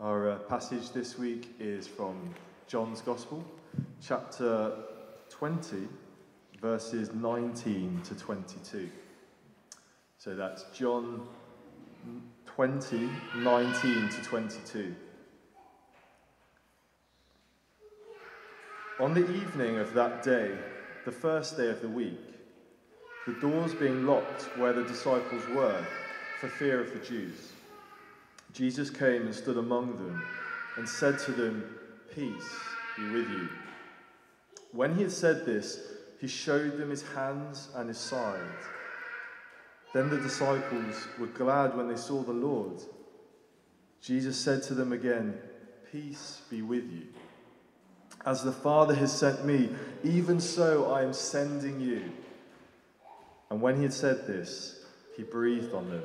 Our uh, passage this week is from John's Gospel, chapter 20, verses 19 to 22. So that's John 20, 19 to 22. On the evening of that day, the first day of the week, the doors being locked where the disciples were for fear of the Jews, Jesus came and stood among them and said to them, Peace be with you. When he had said this, he showed them his hands and his side. Then the disciples were glad when they saw the Lord. Jesus said to them again, Peace be with you. As the Father has sent me, even so I am sending you. And when he had said this, he breathed on them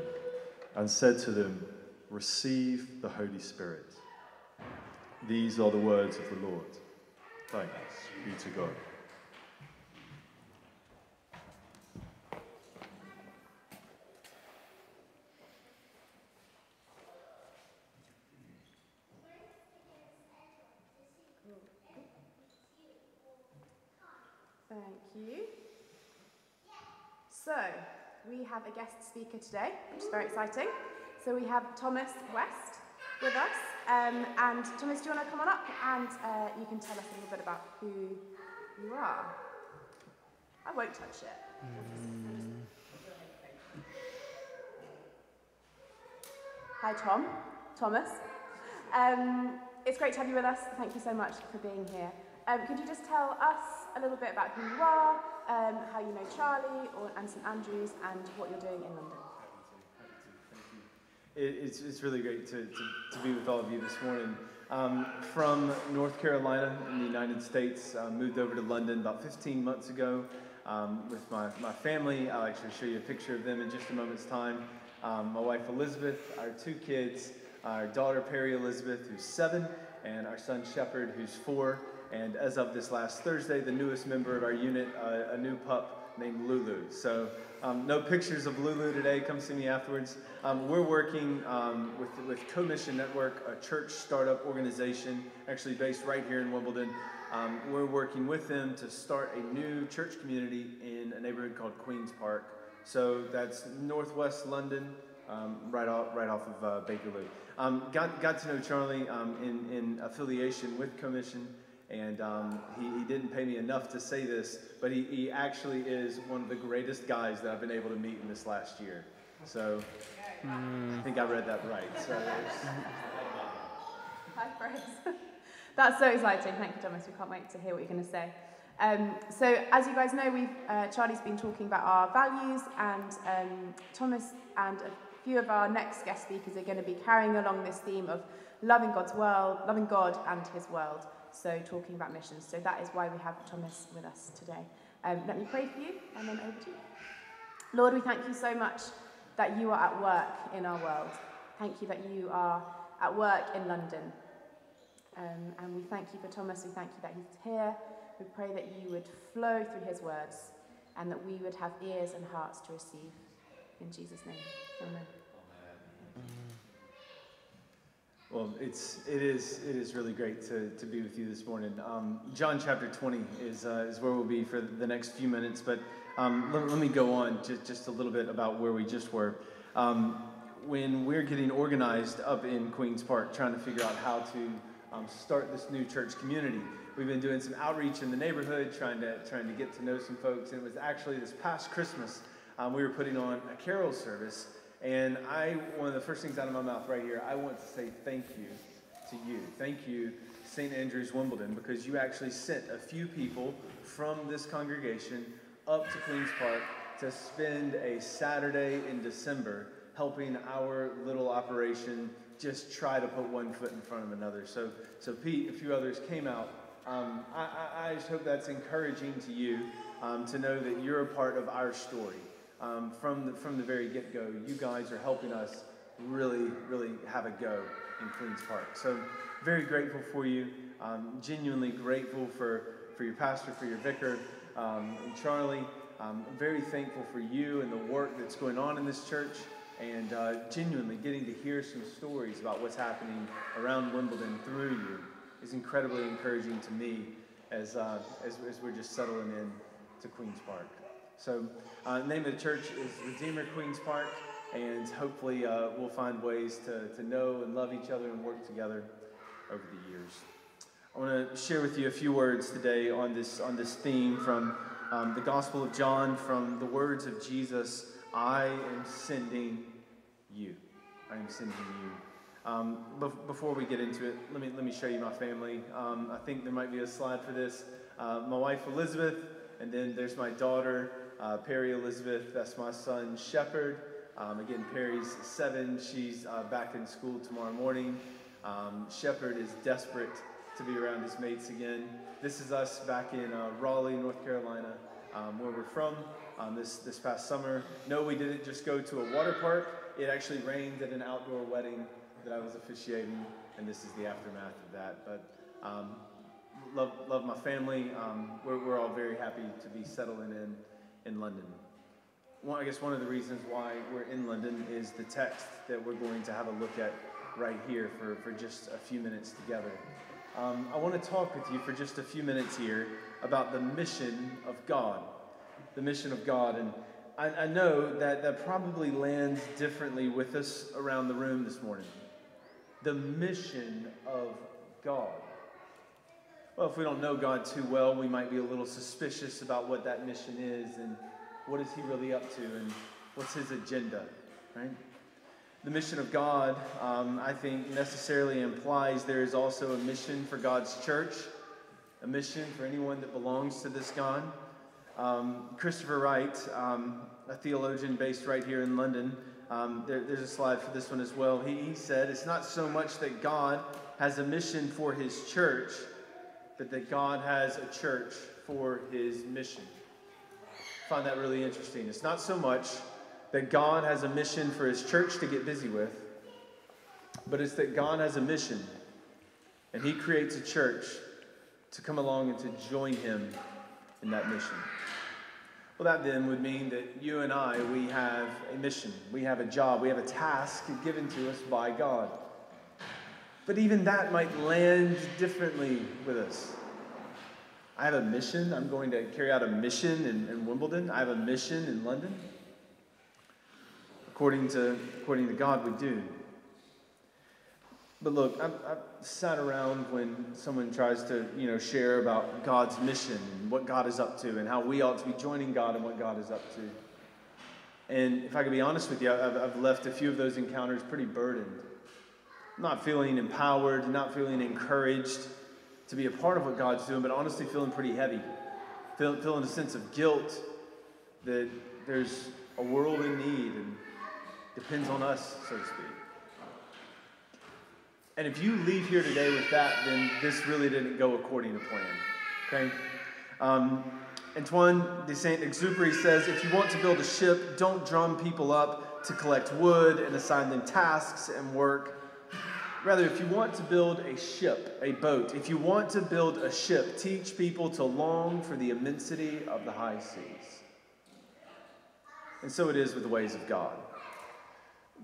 and said to them, Receive the Holy Spirit. These are the words of the Lord. Thanks be to God. Thank you. So, we have a guest speaker today, which is very exciting. So, we have Thomas West with us. Um, and, Thomas, do you want to come on up and uh, you can tell us a little bit about who you are? I won't touch it. Hi, Tom. Thomas. Um, it's great to have you with us. Thank you so much for being here. Um, could you just tell us a little bit about who you are, um, how you know Charlie or, and St Andrews, and what you're doing in London? It, it's, it's really great to, to, to be with all of you this morning. Um, from North Carolina in the United States, uh, moved over to London about 15 months ago um, with my, my family. I'll actually show you a picture of them in just a moment's time. Um, my wife Elizabeth, our two kids, our daughter Perry Elizabeth, who's seven, and our son Shepard, who's four. And as of this last Thursday, the newest member of our unit, uh, a new pup named Lulu. So um, no pictures of Lulu today. Come see me afterwards. Um, we're working um, with, with Co-Mission Network, a church startup organization, actually based right here in Wimbledon. Um, we're working with them to start a new church community in a neighborhood called Queen's Park. So that's northwest London, um, right off right off of uh, Bakerloo. Um, got got to know Charlie in in affiliation with Co-Mission, and um, he, he didn't pay me enough to say this, but he, he actually is one of the greatest guys that I've been able to meet in this last year. So I think I read that right. So Hi, praise. That's so exciting. Thank you, Thomas. We can't wait to hear what you're going to say. Um, so, as you guys know, we've uh, Charlie's been talking about our values, and um, Thomas and a few of our next guest speakers are going to be carrying along this theme of loving God's world, loving God and His world. So, talking about missions. So that is why we have Thomas with us today. Um, let me pray for you, and then over to you. Lord, we thank you so much that you are at work in our world. Thank you that you are at work in London. Um, and we thank you for Thomas. We thank you that he's here. We pray that you would flow through his words and that we would have ears and hearts to receive. In Jesus' name, amen. Well, it's it is it is really great to, to be with you this morning. Um, John chapter twenty is uh, is where we'll be for the next few minutes, but um, let, let, me go on just, just a little bit about where we just were. Um, when we're getting organized up in Queens Park, trying to figure out how to um, start this new church community, we've been doing some outreach in the neighborhood, trying to trying to get to know some folks. And it was actually this past Christmas um, we were putting on a carol service and I, one of the first things out of my mouth right here, I want to say thank you to you. Thank you, St. Andrews Wimbledon, because you actually sent a few people from this congregation up to Queen's Park to spend a Saturday in December helping our little operation just try to put one foot in front of another. So, so Pete, a few others came out. Um, I, I, I, just hope that's encouraging to you um, to know that you're a part of our story um, from, the, from the very get go. You guys are helping us really, really have a go in Queen's Park. So, very grateful for you. Um, genuinely grateful for, for your pastor, for your vicar, um, and Charlie. Um, I'm very thankful for you and the work that's going on in this church. and uh, genuinely getting to hear some stories about what's happening around Wimbledon through you is incredibly encouraging to me as, uh, as, as, we're just settling in to Queen's Park. So, uh, the name of the church is Redeemer Queen's Park, and hopefully uh, we'll find ways to, to know and love each other and work together over the years. I want to share with you a few words today on this, on this theme from um, the Gospel of John, from the words of Jesus I am sending you. I am sending you. Um, before we get into it, let me, let me show you my family. Um, I think there might be a slide for this. Uh, my wife Elizabeth, and then there's my daughter uh, Perry Elizabeth. That's my son Shepherd. Um, again, Perry's seven. She's uh, back in school tomorrow morning. Um, Shepherd is desperate to be around his mates again. This is us back in uh, Raleigh, North Carolina, um, where we're from um, this, this past summer. No, we didn't just go to a water park. It actually rained at an outdoor wedding that I was officiating, and this is the aftermath of that. But um, love, love my family. Um, we're, we're all very happy to be settling in in London. Well, I guess one of the reasons why we're in London is the text that we're going to have a look at right here for, for just a few minutes together. Um, I want to talk with you for just a few minutes here about the mission of God. The mission of God. And I, I know that that probably lands differently with us around the room this morning. The mission of God. Well, if we don't know God too well, we might be a little suspicious about what that mission is and what is He really up to and what's His agenda, right? The mission of God, um, I think, necessarily implies there is also a mission for God's church, a mission for anyone that belongs to this God. Um, Christopher Wright, um, a theologian based right here in London, um, there, there's a slide for this one as well. He, he said, It's not so much that God has a mission for his church, but that God has a church for his mission. I find that really interesting. It's not so much that God has a mission for his church to get busy with, but it's that God has a mission and he creates a church to come along and to join him in that mission. Well, that then would mean that you and I, we have a mission, we have a job, we have a task given to us by God. But even that might land differently with us. I have a mission. I'm going to carry out a mission in, in Wimbledon. I have a mission in London. According to, according to God, we do. But look, I've, I've, sat around when someone tries to, you know, share about God's mission and what God is up to and how we ought to be joining God and what God is up to. And if I could be honest with you, I've, I've left a few of those encounters pretty burdened. Not feeling empowered, not feeling encouraged to be a part of what God's doing, but honestly feeling pretty heavy. Feel, feeling a sense of guilt that there's a world in need and depends on us, so to speak. And if you leave here today with that, then this really didn't go according to plan. Okay? Um, Antoine de Saint Exupéry says if you want to build a ship, don't drum people up to collect wood and assign them tasks and work. Rather, if you want to build a ship, a boat, if you want to build a ship, teach people to long for the immensity of the high seas. And so it is with the ways of God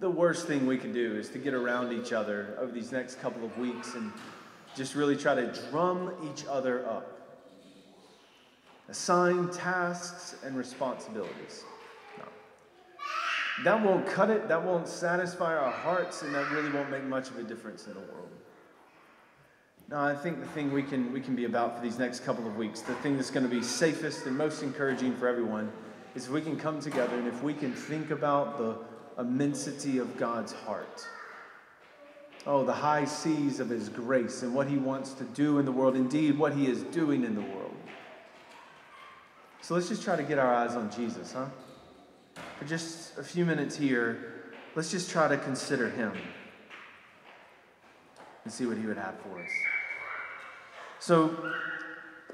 the worst thing we can do is to get around each other over these next couple of weeks and just really try to drum each other up. Assign tasks and responsibilities. That won't cut it, that won't satisfy our hearts, and that really won't make much of a difference in the world. No, I think the thing we can, we can be about for these next couple of weeks, the thing that's going to be safest and most encouraging for everyone, is if we can come together and if we can think about the immensity of God's heart. Oh, the high seas of His grace and what He wants to do in the world, indeed, what He is doing in the world. So let's just try to get our eyes on Jesus, huh? For just a few minutes here, let's just try to consider Him and see what He would have for us. So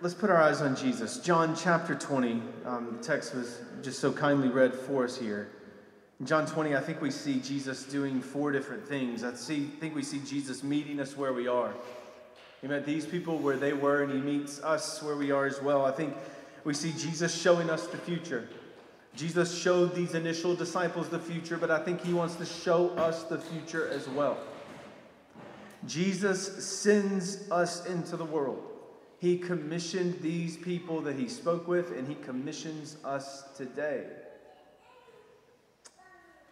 let's put our eyes on Jesus. John chapter 20, um, the text was just so kindly read for us here. In John 20, I think we see Jesus doing four different things. I see, think we see Jesus meeting us where we are. He met these people where they were, and he meets us where we are as well. I think we see Jesus showing us the future. Jesus showed these initial disciples the future, but I think he wants to show us the future as well. Jesus sends us into the world. He commissioned these people that he spoke with, and he commissions us today.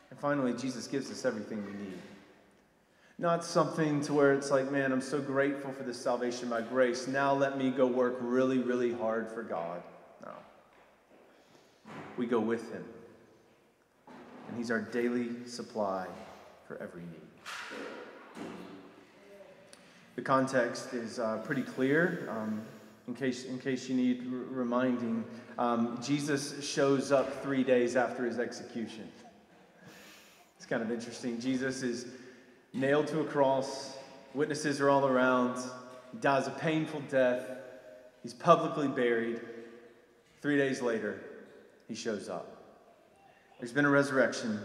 And finally, Jesus gives us everything we need. Not something to where it's like, man, I'm so grateful for this salvation by grace. Now let me go work really, really hard for God. We go with Him. And He's our daily supply for every need. The context is uh, pretty clear. Um, in case, in case you need r- reminding, um, Jesus shows up three days after his execution. It's kind of interesting. Jesus is nailed to a cross, witnesses are all around, he dies a painful death, he's publicly buried. Three days later, he shows up. There's been a resurrection.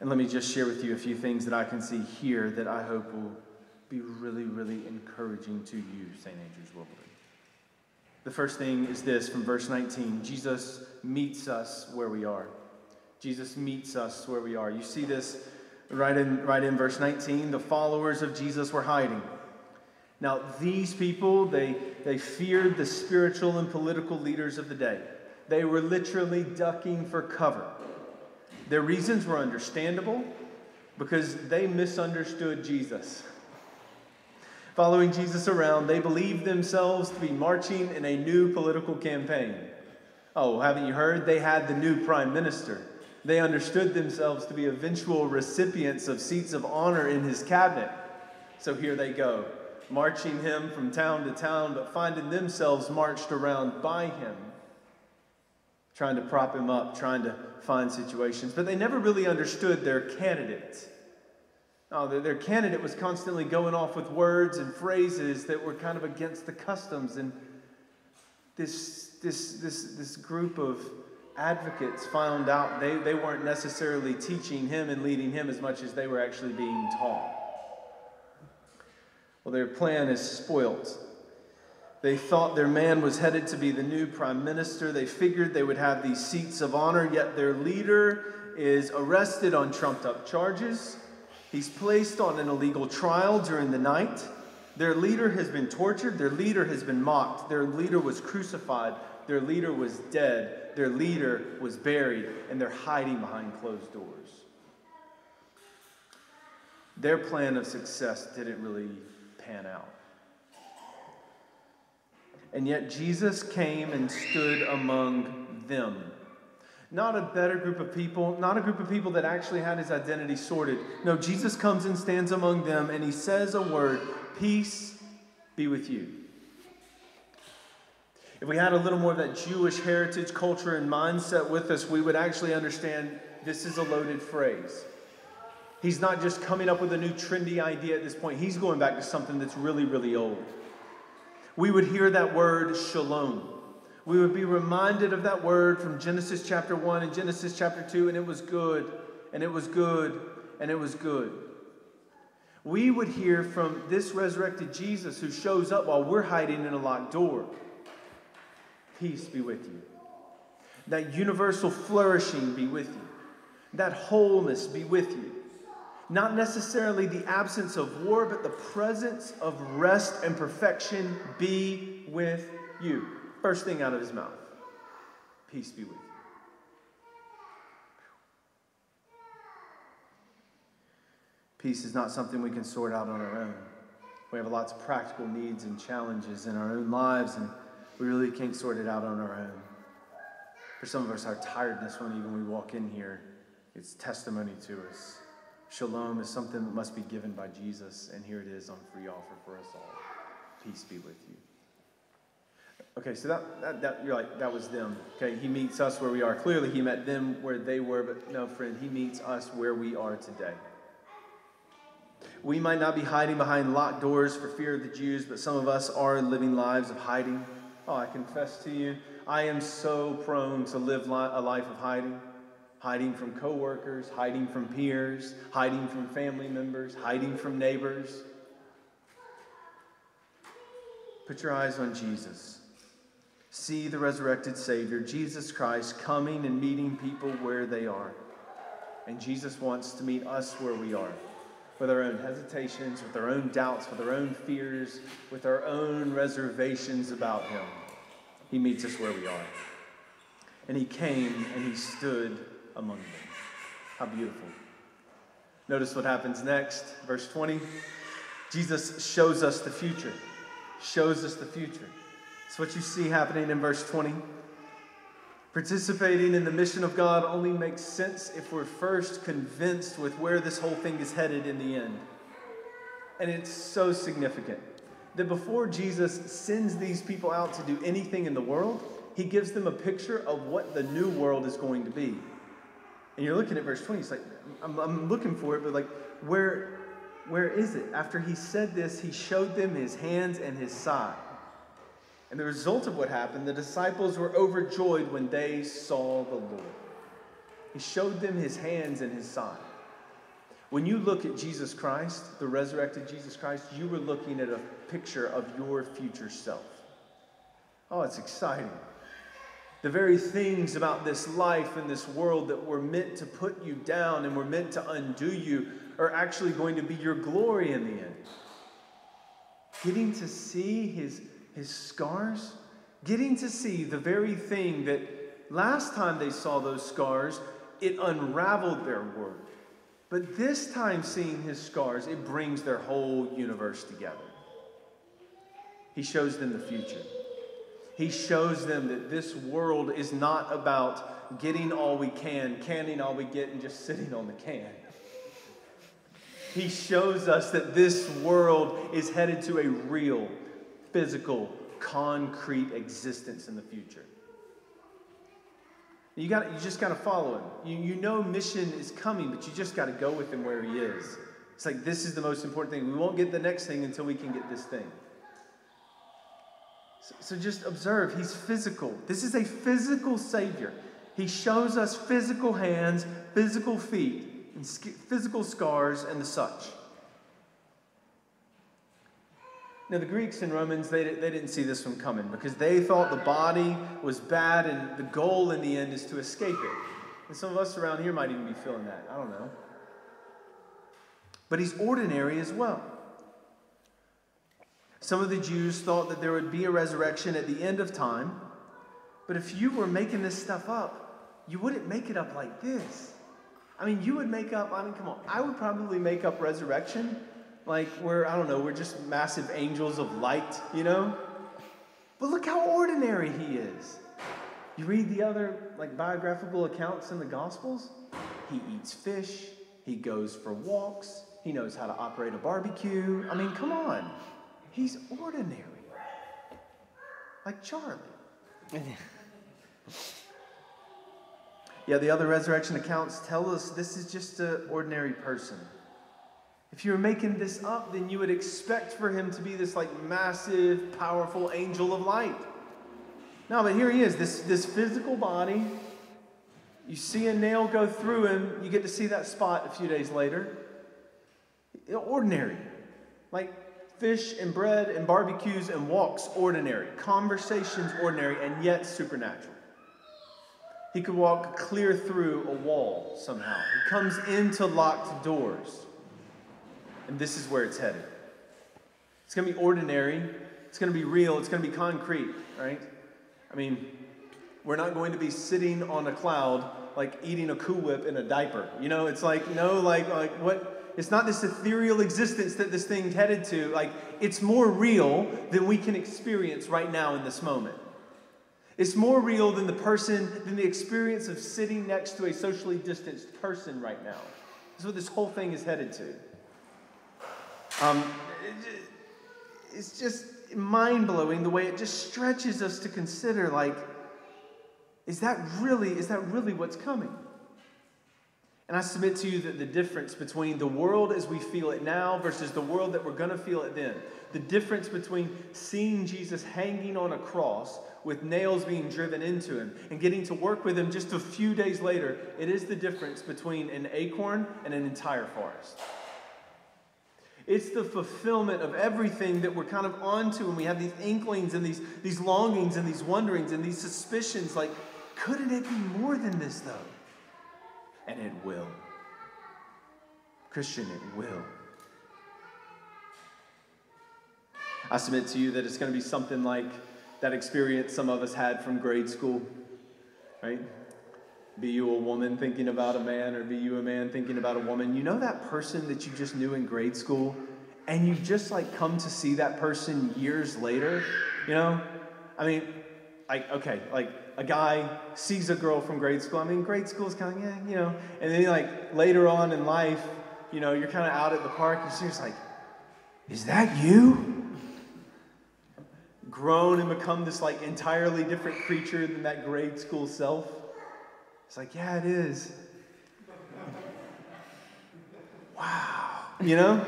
And let me just share with you a few things that I can see here that I hope will be really, really encouraging to you, St. Andrew's Woodbury. The first thing is this from verse 19 Jesus meets us where we are. Jesus meets us where we are. You see this right in, right in verse 19. The followers of Jesus were hiding. Now, these people, they, they feared the spiritual and political leaders of the day. They were literally ducking for cover. Their reasons were understandable because they misunderstood Jesus. Following Jesus around, they believed themselves to be marching in a new political campaign. Oh, haven't you heard? They had the new prime minister. They understood themselves to be eventual recipients of seats of honor in his cabinet. So here they go, marching him from town to town, but finding themselves marched around by him, trying to prop him up, trying to find situations. But they never really understood their candidate. Oh, their, their candidate was constantly going off with words and phrases that were kind of against the customs. And this, this, this, this group of advocates found out they, they weren't necessarily teaching him and leading him as much as they were actually being taught. Well, their plan is spoilt. They thought their man was headed to be the new prime minister. They figured they would have these seats of honor, yet their leader is arrested on trumped up charges. He's placed on an illegal trial during the night. Their leader has been tortured. Their leader has been mocked. Their leader was crucified. Their leader was dead. Their leader was buried. And they're hiding behind closed doors. Their plan of success didn't really pan out. And yet Jesus came and stood among them. Not a better group of people, not a group of people that actually had his identity sorted. No, Jesus comes and stands among them and he says a word Peace be with you. If we had a little more of that Jewish heritage, culture, and mindset with us, we would actually understand this is a loaded phrase. He's not just coming up with a new trendy idea at this point, he's going back to something that's really, really old. We would hear that word shalom. We would be reminded of that word from Genesis chapter 1 and Genesis chapter 2, and it was good, and it was good, and it was good. We would hear from this resurrected Jesus who shows up while we're hiding in a locked door. Peace be with you. That universal flourishing be with you. That wholeness be with you. Not necessarily the absence of war, but the presence of rest and perfection be with you. First thing out of his mouth Peace be with you. Peace is not something we can sort out on our own. We have lots of practical needs and challenges in our own lives, and we really can't sort it out on our own. For some of us, our tiredness when even we walk in here, it's testimony to us. Shalom is something that must be given by Jesus, and here it is on free offer for us all. Peace be with you. Okay, so that, that, that, you're like, that was them. Okay, he meets us where we are. Clearly, he met them where they were, but no, friend, he meets us where we are today. We might not be hiding behind locked doors for fear of the Jews, but some of us are living lives of hiding. Oh, I confess to you, I am so prone to live li- a life of hiding. Hiding from coworkers, hiding from peers, hiding from family members, hiding from neighbors. Put your eyes on Jesus. See the resurrected Savior, Jesus Christ, coming and meeting people where they are. And Jesus wants to meet us where we are, with our own hesitations, with our own doubts, with our own fears, with our own reservations about Him. He meets us where we are. And He came and He stood among them. How beautiful. Notice what happens next, verse 20. Jesus shows us the future. Shows us the future. It's what you see happening in verse 20. Participating in the mission of God only makes sense if we're first convinced with where this whole thing is headed in the end. And it's so significant that before Jesus sends these people out to do anything in the world, he gives them a picture of what the new world is going to be. And you're looking at verse 20, it's like, I'm, I'm looking for it, but like, where, where is it? After he said this, he showed them his hands and his side. And the result of what happened, the disciples were overjoyed when they saw the Lord. He showed them his hands and his side. When you look at Jesus Christ, the resurrected Jesus Christ, you were looking at a picture of your future self. Oh, it's exciting. The very things about this life and this world that were meant to put you down and were meant to undo you are actually going to be your glory in the end. Getting to see his his scars, getting to see the very thing that last time they saw those scars, it unraveled their world. But this time, seeing his scars, it brings their whole universe together. He shows them the future. He shows them that this world is not about getting all we can, canning all we get, and just sitting on the can. He shows us that this world is headed to a real, physical, concrete existence in the future. You, got, you just got to follow him. You, you know mission is coming, but you just got to go with him where he is. It's like this is the most important thing. We won't get the next thing until we can get this thing. So, just observe, he's physical. This is a physical Savior. He shows us physical hands, physical feet, and physical scars, and the such. Now, the Greeks and Romans, they, they didn't see this one coming because they thought the body was bad and the goal in the end is to escape it. And some of us around here might even be feeling that. I don't know. But he's ordinary as well. Some of the Jews thought that there would be a resurrection at the end of time. But if you were making this stuff up, you wouldn't make it up like this. I mean, you would make up, I mean, come on, I would probably make up resurrection like we're, I don't know, we're just massive angels of light, you know? But look how ordinary he is. You read the other like biographical accounts in the Gospels, he eats fish, he goes for walks, he knows how to operate a barbecue. I mean, come on. He's ordinary. Like Charlie. yeah, the other resurrection accounts tell us this is just an ordinary person. If you were making this up, then you would expect for him to be this like massive, powerful angel of light. No, but here he is, this, this physical body. You see a nail go through him, you get to see that spot a few days later. Ordinary. Like fish and bread and barbecues and walks, ordinary. Conversations, ordinary, and yet supernatural. He could walk clear through a wall somehow. He comes into locked doors. And this is where it's headed. It's going to be ordinary, it's going to be real, it's going to be concrete, right? I mean, we're not going to be sitting on a cloud like eating a Cool Whip in a diaper. You know, it's like, no, like, like what? It's not this ethereal existence that this thing's headed to. Like, it's more real than we can experience right now in this moment. It's more real than the person, than the experience of sitting next to a socially distanced person right now. That's what this whole thing is headed to. Um, it's just mind blowing the way it just stretches us to consider like, is that really, is that really what's coming? And I submit to you that the difference between the world as we feel it now versus the world that we're going to feel it then, the difference between seeing Jesus hanging on a cross with nails being driven into him and getting to work with him just a few days later, it is the difference between an acorn and an entire forest. It's the fulfillment of everything that we're kind of onto, and we have these inklings and these, these longings and these wonderings and these suspicions like, couldn't it be more than this, though? And it will. Christian, it will. I submit to you that it's going to be something like that experience some of us had from grade school, right? Be you a woman thinking about a man, or be you a man thinking about a woman. You know that person that you just knew in grade school, and you just like come to see that person years later? You know? I mean, like, okay, like a guy sees a girl from grade school. I mean, grade school is kind of, yeah, you know, and then like later on in life, you know, you're kind of out at the park, and you're like, is that you? grown and become this like entirely different creature than that grade school self? It's like, yeah, it is. wow. You know?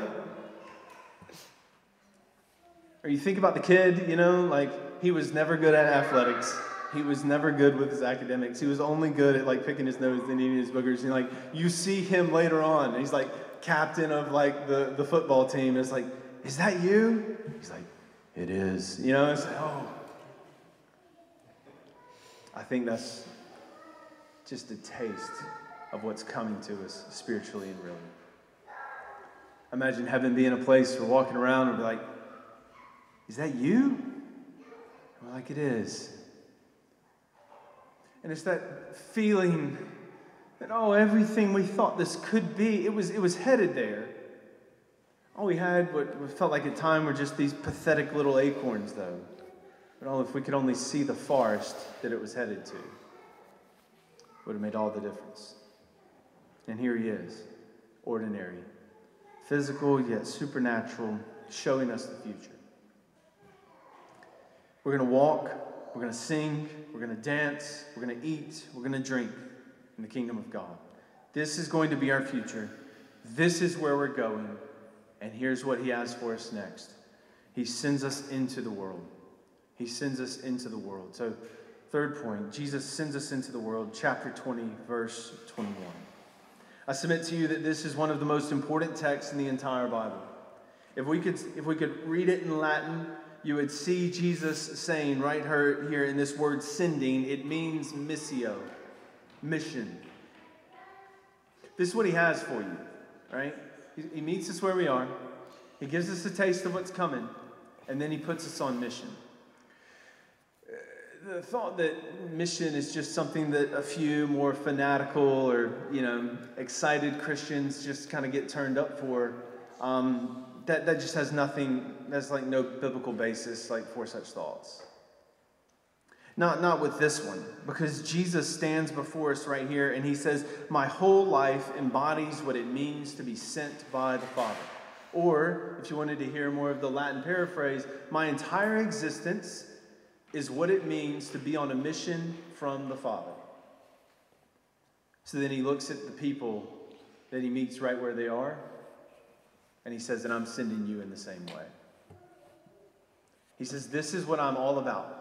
Or you think about the kid, you know, like he was never good at athletics. He was never good with his academics. He was only good at like picking his nose and eating his boogers. And like you see him later on, and he's like captain of like the, the football team. And it's like, is that you? He's like, it is. You know, it's like, oh. I think that's just a taste of what's coming to us spiritually and really. Imagine heaven being a place we're walking around and be like, is that you? we're like, it is. And it's that feeling that, oh, everything we thought this could be, it was, it was headed there. All we had, what felt like at time, were just these pathetic little acorns, though. But oh, if we could only see the forest that it was headed to, would have made all the difference. And here he is, ordinary, physical yet supernatural, showing us the future. We're going to walk, we're going to sing, we're going to dance, we're going to eat, we're going to drink in the kingdom of God. This is going to be our future. This is where we're going. And here's what he has for us next He sends us into the world. He sends us into the world. So, third point Jesus sends us into the world, chapter 20, verse 21. I submit to you that this is one of the most important texts in the entire Bible. If we could, if we could read it in Latin, you would see Jesus saying right here in this word sending, it means missio, mission. This is what he has for you, right? He, meets us where we are, He gives us a taste of what's coming, and then He puts us on mission. The thought that mission is just something that a few more fanatical or, you know, excited Christians just kind of get turned up for, um, that, that just has nothing, that's like no biblical basis like for such thoughts. Not, not with this one, because Jesus stands before us right here and he says, My whole life embodies what it means to be sent by the Father. Or, if you wanted to hear more of the Latin paraphrase, my entire existence is what it means to be on a mission from the Father. So then he looks at the people that he meets right where they are, and he says, And I'm sending you in the same way. He says, This is what I'm all about.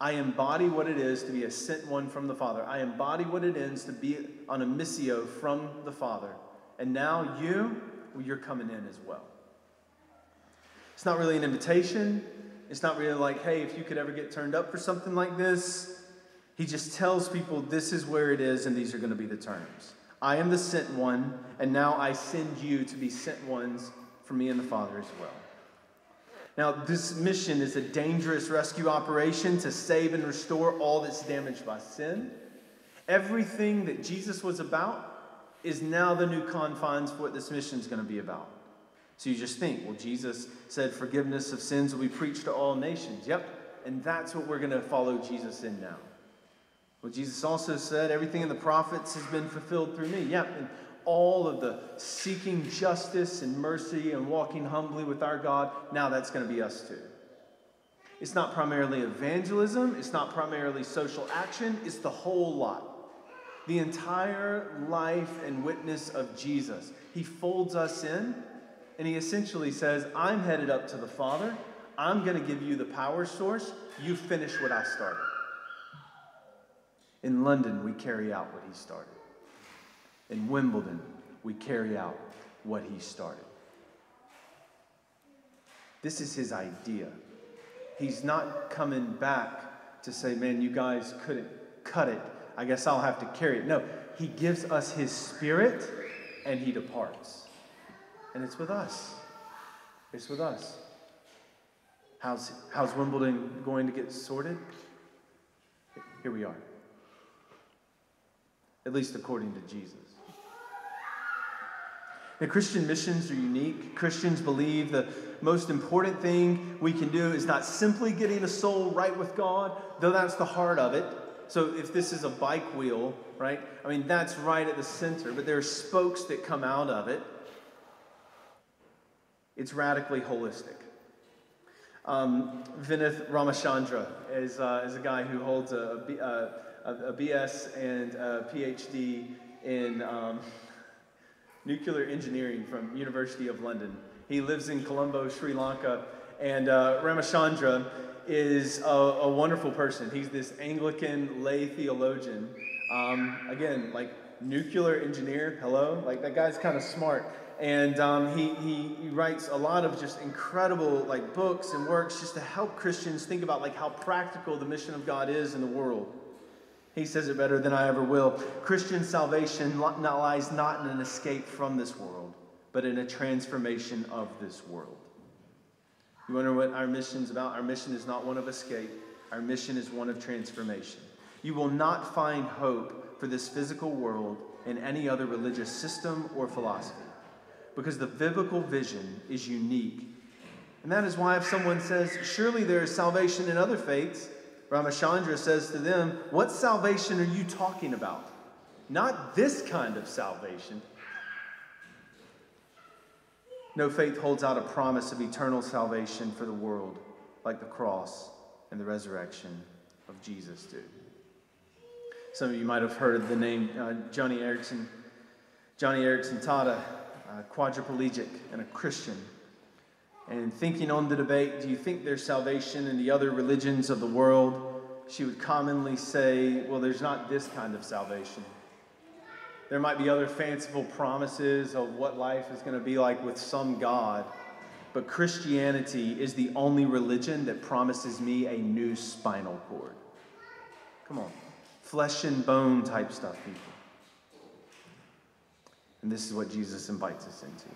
I embody what it is to be a sent one from the Father. I embody what it is to be on a missio from the Father. And now you, well, you're coming in as well. It's not really an invitation. It's not really like, hey, if you could ever get turned up for something like this. He just tells people this is where it is and these are going to be the terms. I am the sent one, and now I send you to be sent ones for me and the Father as well. Now, this mission is a dangerous rescue operation to save and restore all that's damaged by sin. Everything that Jesus was about is now the new confines for what this mission is going to be about. So you just think, well, Jesus said forgiveness of sins will be preached to all nations. Yep. And that's what we're going to follow Jesus in now. Well, Jesus also said everything in the prophets has been fulfilled through me. Yep. And all of the seeking justice and mercy and walking humbly with our God, now that's going to be us too. It's not primarily evangelism, it's not primarily social action, it's the whole lot. The entire life and witness of Jesus. He folds us in and he essentially says, I'm headed up to the Father. I'm going to give you the power source. You finish what I started. In London, we carry out what he started in Wimbledon, we carry out what he started. This is his idea. He's not coming back to say, man, you guys couldn't cut it. I guess I'll have to carry it. No, he gives us his spirit and he departs. And it's with us. It's with us. How's, how's Wimbledon going to get sorted? Here we are. At least according to Jesus. Now, Christian missions are unique. Christians believe the most important thing we can do is not simply getting a soul right with God, though that's the heart of it. So, if this is a bike wheel, right? I mean, that's right at the center, but there are spokes that come out of it. It's radically holistic. Um, Vinoth Ramachandra is, uh, is a guy who holds a, a, a, a BS and a PhD in um, nuclear engineering from University of London. He lives in Colombo, Sri Lanka, and uh, Ramachandra is a, a, wonderful person. He's this Anglican lay theologian. Um, again, like nuclear engineer, hello? Like that guy's kind of smart and um, he, he, he, writes a lot of just incredible like books and works just to help christians think about like how practical the mission of god is in the world he says it better than i ever will. Christian salvation lies not in an escape from this world but in a transformation of this world. You wonder what our mission is about? Our mission is not one of escape. Our mission is one of transformation. You will not find hope for this physical world in any other religious system or philosophy because the biblical vision is unique. And that is why if someone says, Surely there is salvation in other faiths, Ramachandra says to them, What salvation are you talking about? Not this kind of salvation. No faith holds out a promise of eternal salvation for the world like the cross and the resurrection of Jesus do. Some of you might have heard the name uh, Joni Eareckson. Joni Eareckson Tada a quadriplegic and a Christian. And thinking on the debate, do you think there's salvation in the other religions of the world? She would commonly say, well, there's not this kind of salvation. There might be other fanciful promises of what life is going to be like with some God, but Christianity is the only religion that promises me a new spinal cord. Come on. Flesh and bone type stuff, people. And this is what Jesus invites us into.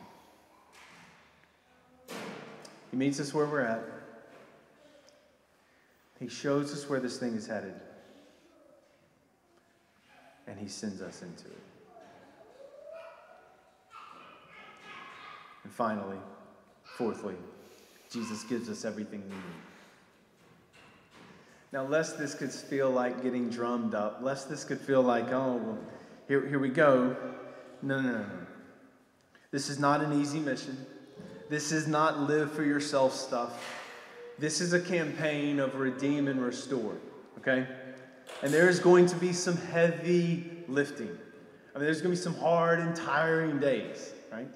He meets us where we're at. He shows us where this thing is headed. And he sends us into it. And finally, fourthly, Jesus gives us everything we need. Now, lest this could feel like getting drummed up, lest this could feel like, oh, well, here, here we go. No, no, no. This is not an easy mission. This is not live for yourself stuff. This is a campaign of redeem and restore, okay? And there is going to be some heavy lifting. I mean, there's going to be some hard and tiring days, right?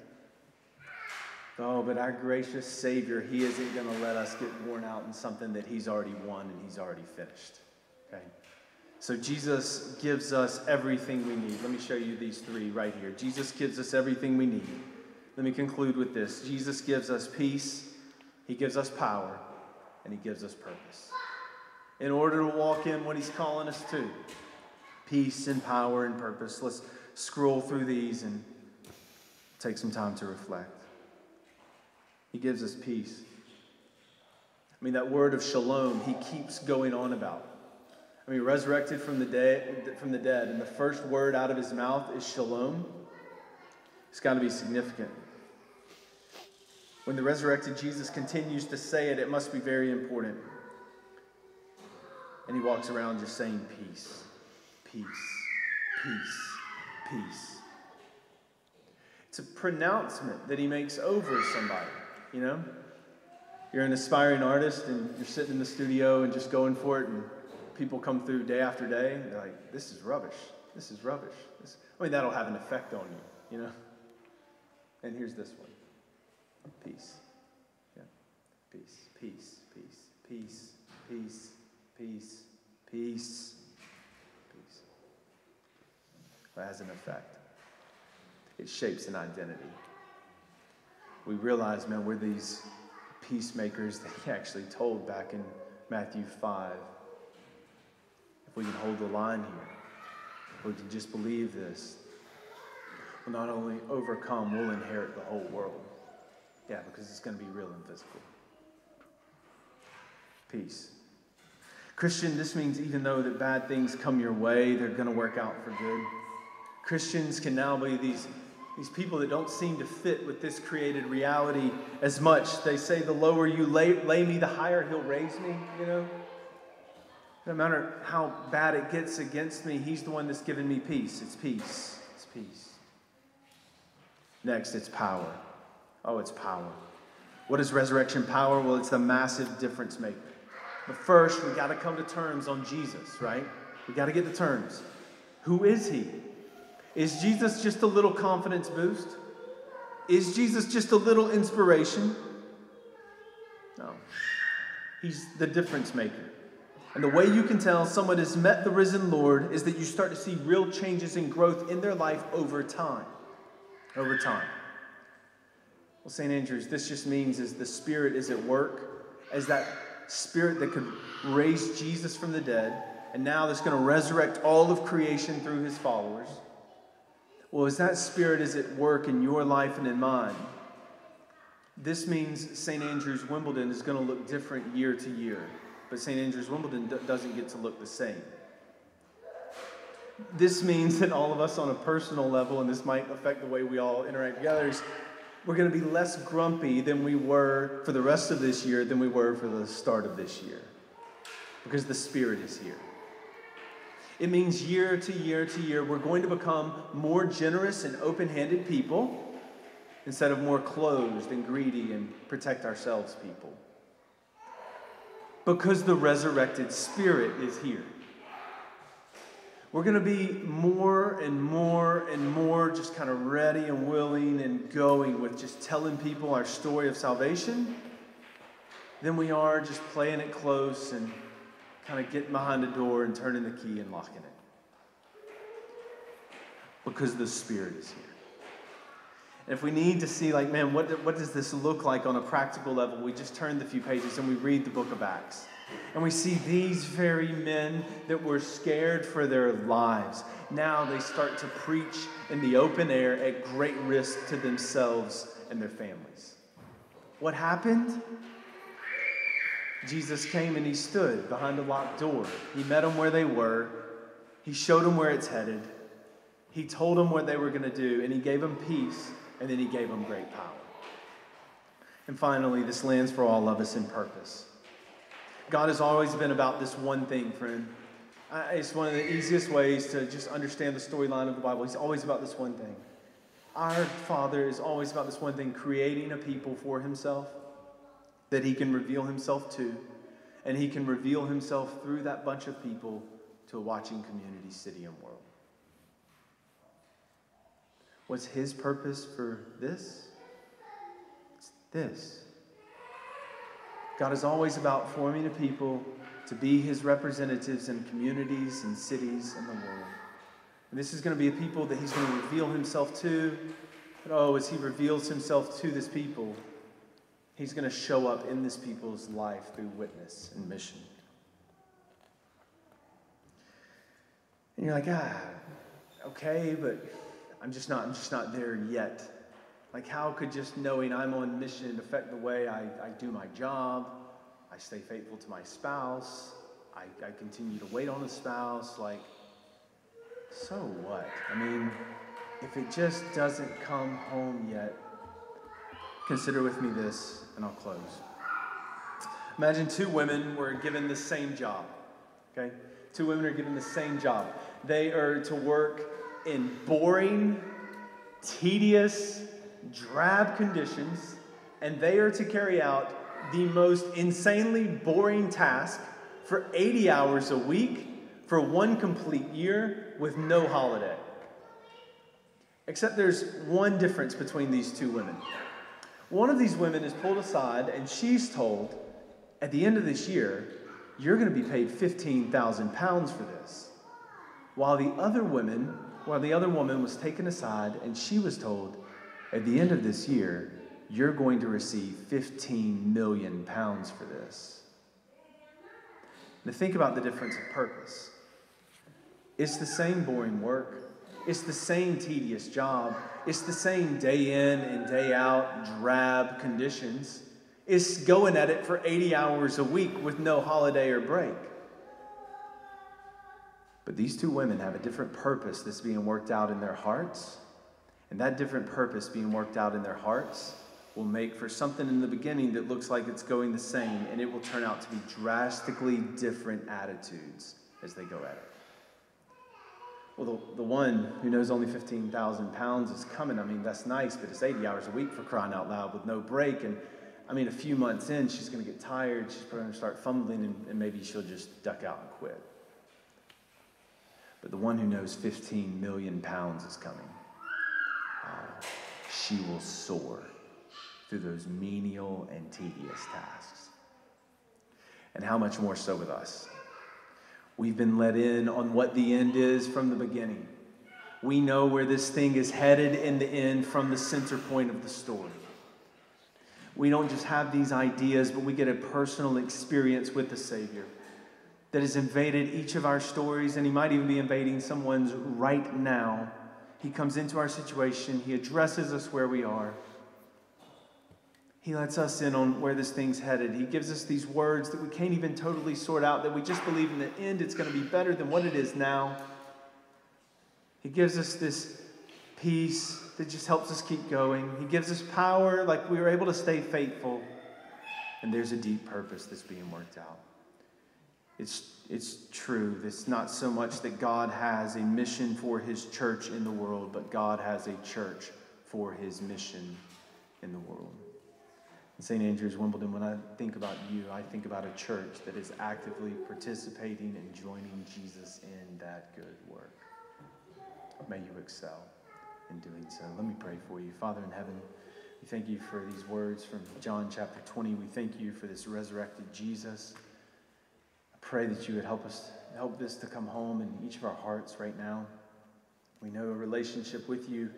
Oh, but our gracious Savior, He isn't going to let us get worn out in something that He's already won and He's already finished, okay? So Jesus gives us everything we need. Let me show you these three right here. Jesus gives us everything we need. Let me conclude with this Jesus gives us peace, He gives us power, and He gives us purpose. In order to walk in what He's calling us to peace and power and purpose. Let's scroll through these and take some time to reflect. He gives us peace. I mean, that word of shalom, He keeps going on about. I mean, resurrected from the, dead, from the dead, and the first word out of his mouth is shalom. It's got to be significant. When the resurrected Jesus continues to say it, it must be very important. And he walks around just saying, Peace, peace, peace, peace. It's a pronouncement that he makes over somebody, you know? You're an aspiring artist and you're sitting in the studio and just going for it and people come through day after day, they're like, this is rubbish. This is rubbish. This, I mean, that'll have an effect on you, you know? And here's this one peace. Yeah. Peace, peace, peace, peace, peace, peace, peace, peace. That has an effect. It shapes an identity. We realize, man, we're these peacemakers that he actually told back in Matthew 5. If we can hold the line here, if we can just believe this, we'll not only overcome, we'll inherit the whole world. Yeah, because it's going to be real and physical. Peace. Christian, this means even though that bad things come your way, they're going to work out for good. Christians can now be these, these people that don't seem to fit with this created reality as much. They say, the lower you lay, lay me, the higher he'll raise me, you know? No matter how bad it gets against me, he's the one that's given me peace. It's peace. It's peace. Next, it's power. Oh, it's power. What is resurrection power? Well, it's the massive difference maker. But first, we got to come to terms on Jesus, right? We got to get to terms. Who is he? Is Jesus just a little confidence boost? Is Jesus just a little inspiration? No. He's the difference maker. And the way you can tell someone has met the risen Lord is that you start to see real changes and growth in their life over time. Over time. Well, St. Andrews, this just means is the Spirit is at work, as that Spirit that could raise Jesus from the dead, and now that's going to resurrect all of creation through his followers. Well, as that Spirit is at work in your life and in mine, this means St. Andrews Wimbledon is going to look different year to year, but St. Andrews Wimbledon doesn't get to look the same. This means that all of us on a personal level, and this might affect the way we all interact together, is we're going to be less grumpy than we were for the rest of this year than we were for the start of this year because the Spirit is here. It means year to year to year, we're going to become more generous and open handed people instead of more closed and greedy and protect ourselves people. Because the resurrected Spirit is here. We're going to be more and more and more just kind of ready and willing and going with just telling people our story of salvation than we are just playing it close and kind of getting behind the door and turning the key and locking it. Because the Spirit is here. And if we need to see, like, man, what, what does this look like on a practical level, we just turn the few pages and we read the book of Acts. And we see these very men that were scared for their lives. Now they start to preach in the open air at great risk to themselves and their families. What happened? Jesus came and he stood behind a locked door. He met them where they were, he showed them where it's headed, he told them what they were going to do, and he gave them peace, and then he gave them great power. And finally, this lands for all of us in purpose. God has always been about this one thing, friend. It's one of the easiest ways to just understand the storyline of the Bible. He's always about this one thing. Our Father is always about this one thing creating a people for Himself that He can reveal Himself to, and He can reveal Himself through that bunch of people to a watching community, city, and world. What's His purpose for this? It's this God is always about forming a people to be his representatives in communities and cities and the world. And this is going to be a people that he's going to reveal himself to. But oh, as he reveals himself to this people, he's going to show up in this people's life through witness and mission. And you're like, ah, okay, but I'm just not, I'm just not there yet. Like, how could just knowing I'm on mission affect the way I, I do my job? I stay faithful to my spouse. I, I continue to wait on a spouse. Like, so what? I mean, if it just doesn't come home yet, consider with me this, and I'll close. Imagine two women were given the same job. Okay? Two women are given the same job. They are to work in boring, tedious, drab conditions, and they are to carry out the most insanely boring task for 80 hours a week for one complete year with no holiday. Except there's one difference between these two women. One of these women is pulled aside and she's told, at the end of this year, you're going to be paid 15,000 pounds for this. While the other woman, while the other woman was taken aside and she was told, at the end of this year, you're going to receive 15 million pounds for this. Now, think about the difference of purpose. It's the same boring work, it's the same tedious job, it's the same day in and day out drab conditions. It's going at it for 80 hours a week with no holiday or break. But these two women have a different purpose that's being worked out in their hearts. And that different purpose being worked out in their hearts will make for something in the beginning that looks like it's going the same, and it will turn out to be drastically different attitudes as they go at it. Well, the, the one who knows only 15,000 pounds is coming. I mean, that's nice, but it's 80 hours a week for crying out loud with no break. And I mean, a few months in, she's going to get tired. She's going to start fumbling, and, and maybe she'll just duck out and quit. But the one who knows 15 million pounds is coming, she will soar through those menial and tedious tasks. And how much more so with us? We've been let in on what the end is from the beginning. We know where this thing is headed in the end from the center point of the story. We don't just have these ideas, but we get a personal experience with the Savior that has invaded each of our stories, and He might even be invading someone's right now. He comes into our situation, He addresses us where we are. He lets us in on where this thing's headed. He gives us these words that we can't even totally sort out, that we just believe in the end it's going to be better than what it is now. He gives us this peace that just helps us keep going. He gives us power, like we were able to stay faithful. And there's a deep purpose that's being worked out. It's, it's true. It's not so much that God has a mission for his church in the world, but God has a church for his mission in the world. St. Andrews, Wimbledon, when I think about you, I think about a church that is actively participating and joining Jesus in that good work. May you excel in doing so. Let me pray for you. Father in heaven, we thank you for these words from John chapter 20. We thank you for this resurrected Jesus. Pray that you would help us help this to come home in each of our hearts right now. We know a relationship with you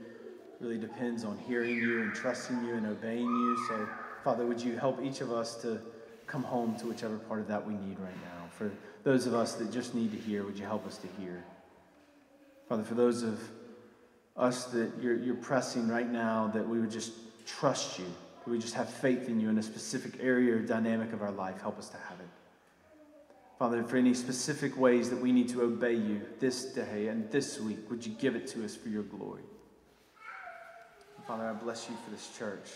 really depends on hearing you and trusting you and obeying you. So Father, would you help each of us to come home to whichever part of that we need right now? For those of us that just need to hear, would you help us to hear? Father, for those of us that you're, you're pressing right now, that we would just trust you, that we just have faith in you in a specific area or dynamic of our life, help us to have it. Father, for any specific ways that we need to obey you this day and this week, would you give it to us for your glory? Father, I bless you for this church.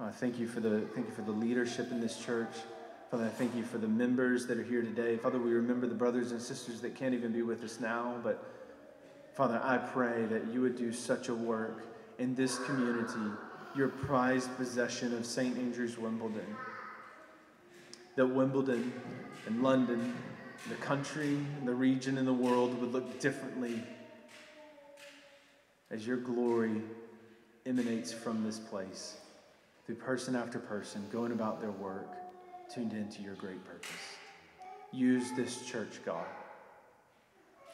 Uh, thank you for the thank you for the leadership in this church. Father, I thank you for the members that are here today. Father, we remember the brothers and sisters that can't even be with us now, but Father, I pray that you would do such a work in this community, your prized possession of St. Andrews Wimbledon. That Wimbledon and London, the country, and the region, and the world would look differently as your glory emanates from this place through person after person, going about their work, tuned into your great purpose. Use this church, God,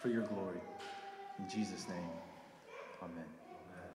for your glory. In Jesus' name, amen.